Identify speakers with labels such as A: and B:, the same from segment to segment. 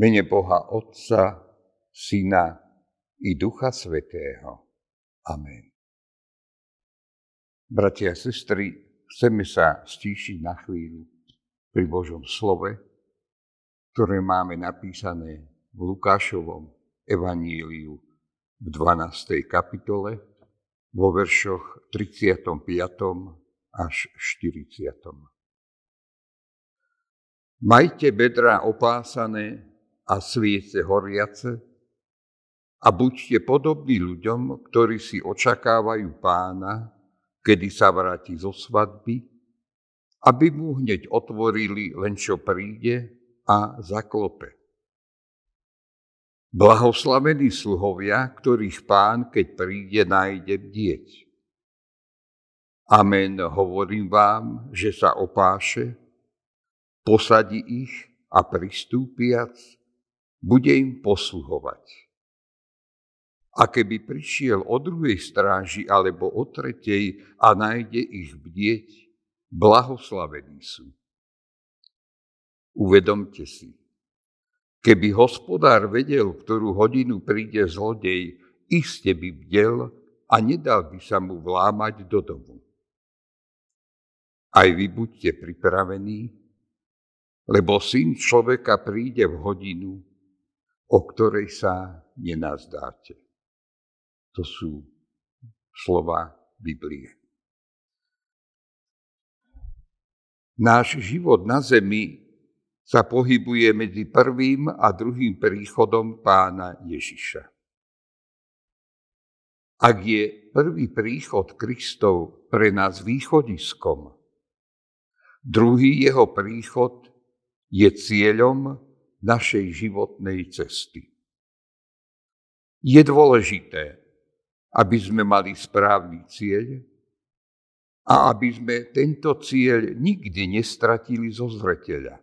A: Mene Boha Otca, Syna i Ducha Svetého. Amen. Bratia a sestry, chceme sa stíšiť na chvíľu pri Božom slove, ktoré máme napísané v Lukášovom evaníliu v 12. kapitole vo veršoch 35. až 40. Majte bedra opásané a sviece horiace a buďte podobní ľuďom, ktorí si očakávajú pána, kedy sa vráti zo svadby, aby mu hneď otvorili len čo príde a zaklope. Blahoslavení sluhovia, ktorých pán, keď príde, nájde bdieť. Amen, hovorím vám, že sa opáše, posadí ich a pristúpiac, bude im posluhovať. A keby prišiel o druhej stráži alebo o tretej a nájde ich bdieť, blahoslavení sú. Uvedomte si, keby hospodár vedel, ktorú hodinu príde zlodej, iste by bdel a nedal by sa mu vlámať do domu. Aj vy buďte pripravení, lebo syn človeka príde v hodinu, o ktorej sa nenazdáte. To sú slova Biblie. Náš život na zemi sa pohybuje medzi prvým a druhým príchodom pána Ježiša. Ak je prvý príchod Kristov pre nás východiskom, druhý jeho príchod je cieľom našej životnej cesty. Je dôležité, aby sme mali správny cieľ a aby sme tento cieľ nikdy nestratili zo zreteľa.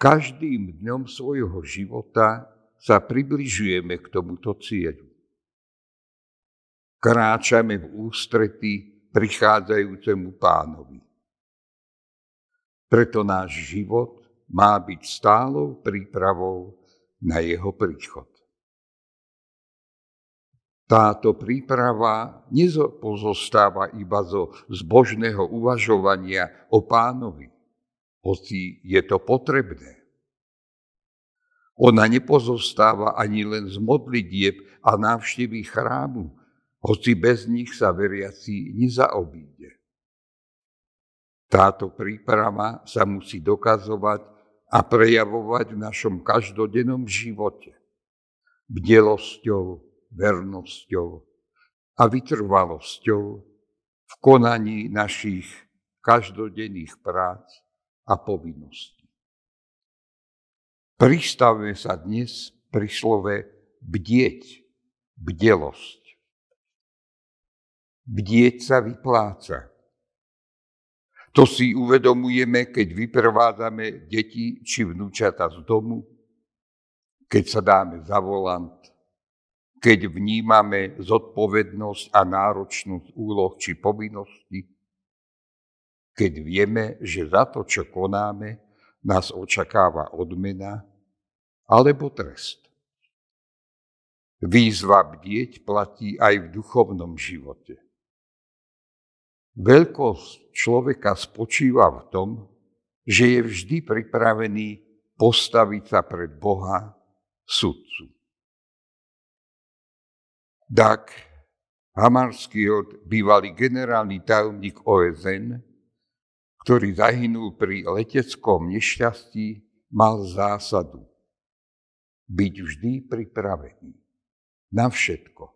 A: Každým dňom svojho života sa približujeme k tomuto cieľu. Kráčame v ústretí prichádzajúcemu pánovi. Preto náš život má byť stálou prípravou na jeho príchod. Táto príprava nepozostáva iba zo zbožného uvažovania o pánovi, hoci je to potrebné. Ona nepozostáva ani len z modlitieb a návštevy chrámu, hoci bez nich sa veriaci nezaobíde. Táto príprava sa musí dokazovať a prejavovať v našom každodennom živote. Bdelosťou, vernosťou a vytrvalosťou v konaní našich každodenných prác a povinností. Pristavme sa dnes pri slove bdieť, bdelosť. Bdieť sa vypláca. To si uvedomujeme, keď vyprevádzame deti či vnúčata z domu, keď sa dáme za volant, keď vnímame zodpovednosť a náročnosť úloh či povinností, keď vieme, že za to, čo konáme, nás očakáva odmena alebo trest. Výzva bdieť platí aj v duchovnom živote. Veľkosť človeka spočíva v tom, že je vždy pripravený postaviť sa pred Boha, sudcu. Dag Hamarský, bývalý generálny tajomník OSN, ktorý zahynul pri leteckom nešťastí, mal zásadu byť vždy pripravený na všetko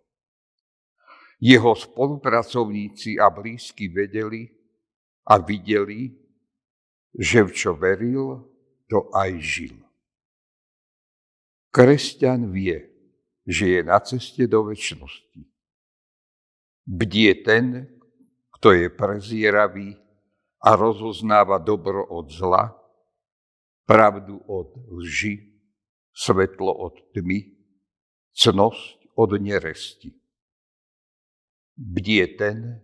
A: jeho spolupracovníci a blízky vedeli a videli, že v čo veril, to aj žil. Kresťan vie, že je na ceste do väčšnosti. Bdie ten, kto je prezieravý a rozoznáva dobro od zla, pravdu od lži, svetlo od tmy, cnosť od neresti. Bdie ten,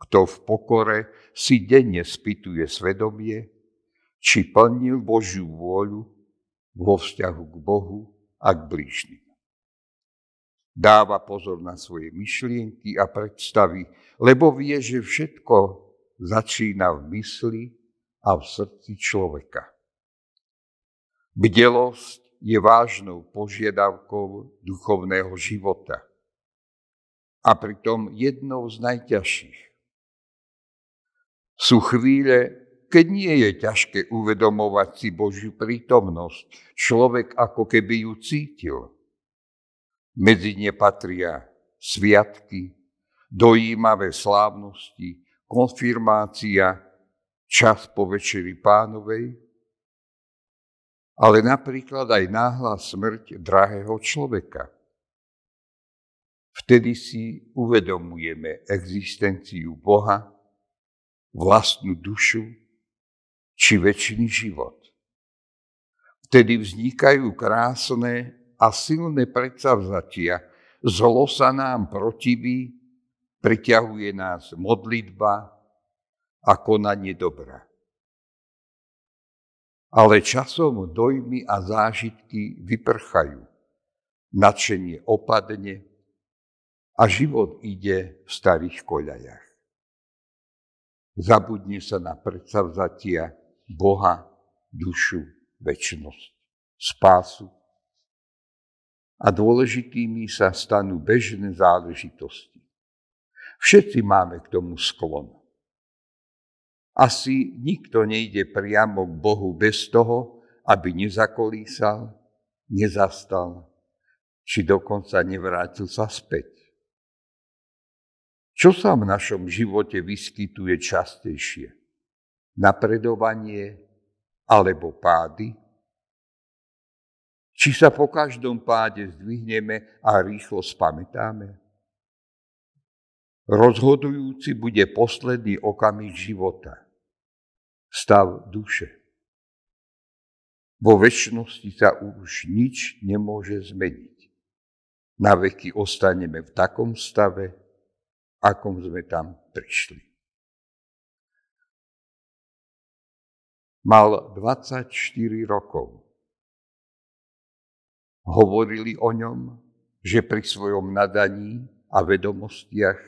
A: kto v pokore si denne spýtuje svedomie, či plnil Božiu vôľu vo vzťahu k Bohu a k blížnym. Dáva pozor na svoje myšlienky a predstavy, lebo vie, že všetko začína v mysli a v srdci človeka. Bdelosť je vážnou požiadavkou duchovného života a pritom jednou z najťažších. Sú chvíle, keď nie je ťažké uvedomovať si Božiu prítomnosť, človek ako keby ju cítil. Medzi ne patria sviatky, dojímavé slávnosti, konfirmácia, čas po večeri pánovej, ale napríklad aj náhla smrť drahého človeka. Vtedy si uvedomujeme existenciu Boha, vlastnú dušu či väčší život. Vtedy vznikajú krásne a silné predsavzatia. Zlo sa nám protiví, priťahuje nás modlitba a konanie dobra. Ale časom dojmy a zážitky vyprchajú. Nadšenie opadne a život ide v starých koľajach. Zabudne sa na predsavzatia Boha, dušu, väčšnosť, spásu. A dôležitými sa stanú bežné záležitosti. Všetci máme k tomu sklon. Asi nikto nejde priamo k Bohu bez toho, aby nezakolísal, nezastal, či dokonca nevrátil sa späť. Čo sa v našom živote vyskytuje častejšie? napredovanie alebo pády? Či sa po každom páde zdvihneme a rýchlo spamätáme? Rozhodujúci bude posledný okamih života, stav duše. Vo väčšnosti sa už nič nemôže zmeniť. Na veky ostaneme v takom stave, akom sme tam prišli. Mal 24 rokov. Hovorili o ňom, že pri svojom nadaní a vedomostiach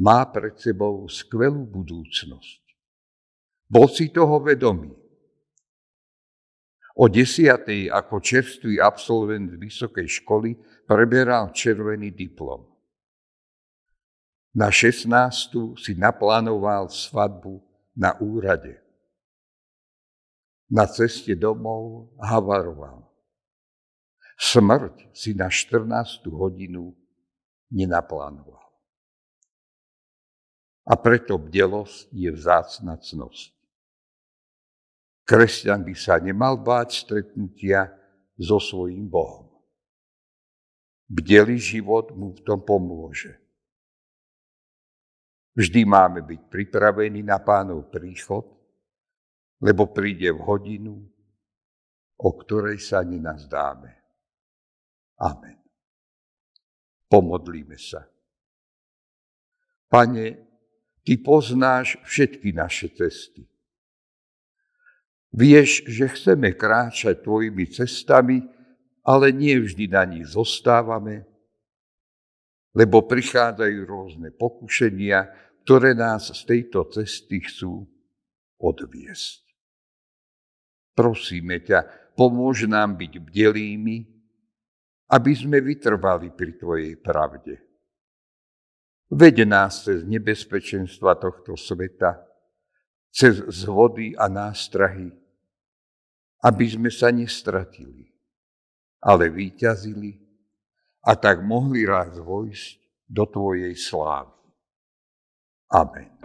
A: má pred sebou skvelú budúcnosť. Bol si toho vedomý. O desiatej ako čerstvý absolvent vysokej školy preberal červený diplom. Na 16. si naplánoval svadbu na úrade. Na ceste domov havaroval. Smrť si na 14. hodinu nenaplánoval. A preto bdelosť je vzácna cnosť. Kresťan by sa nemal báť stretnutia so svojím Bohom. Bdelý život mu v tom pomôže. Vždy máme byť pripravení na pánov príchod lebo príde v hodinu, o ktorej sa nenazdáme. Amen. Pomodlíme sa. Pane, Ty poznáš všetky naše cesty. Vieš, že chceme kráčať Tvojimi cestami, ale nie vždy na nich zostávame, lebo prichádzajú rôzne pokušenia, ktoré nás z tejto cesty chcú odviesť. Prosíme ťa, pomôž nám byť bdelými, aby sme vytrvali pri Tvojej pravde. Vede nás cez nebezpečenstva tohto sveta, cez zvody a nástrahy, aby sme sa nestratili, ale vyťazili a tak mohli raz vojsť do Tvojej slávy. Amen.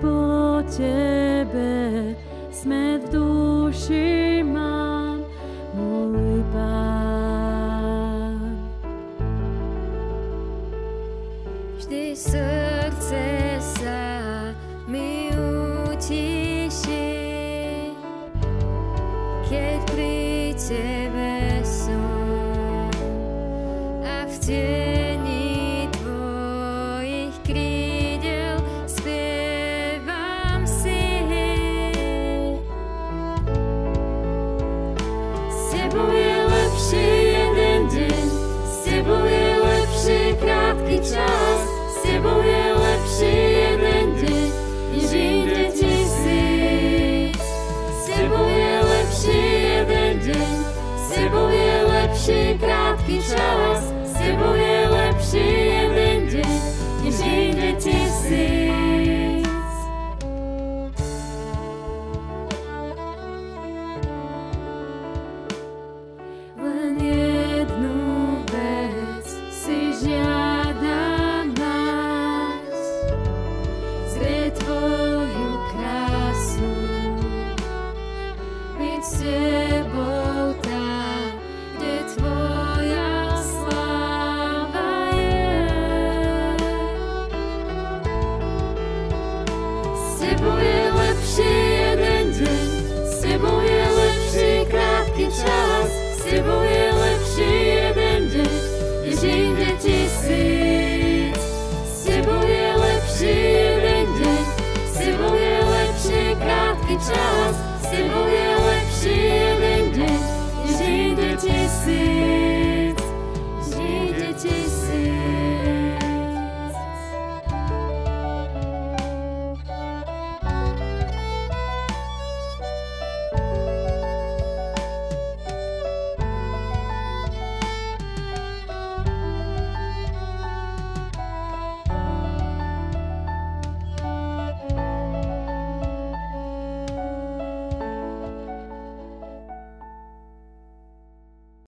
B: po Tebe, smet v duši mám, môj Pán. Vždy srdce sa mi utíši, keď pri Tebe som a v Tebe krátky čas,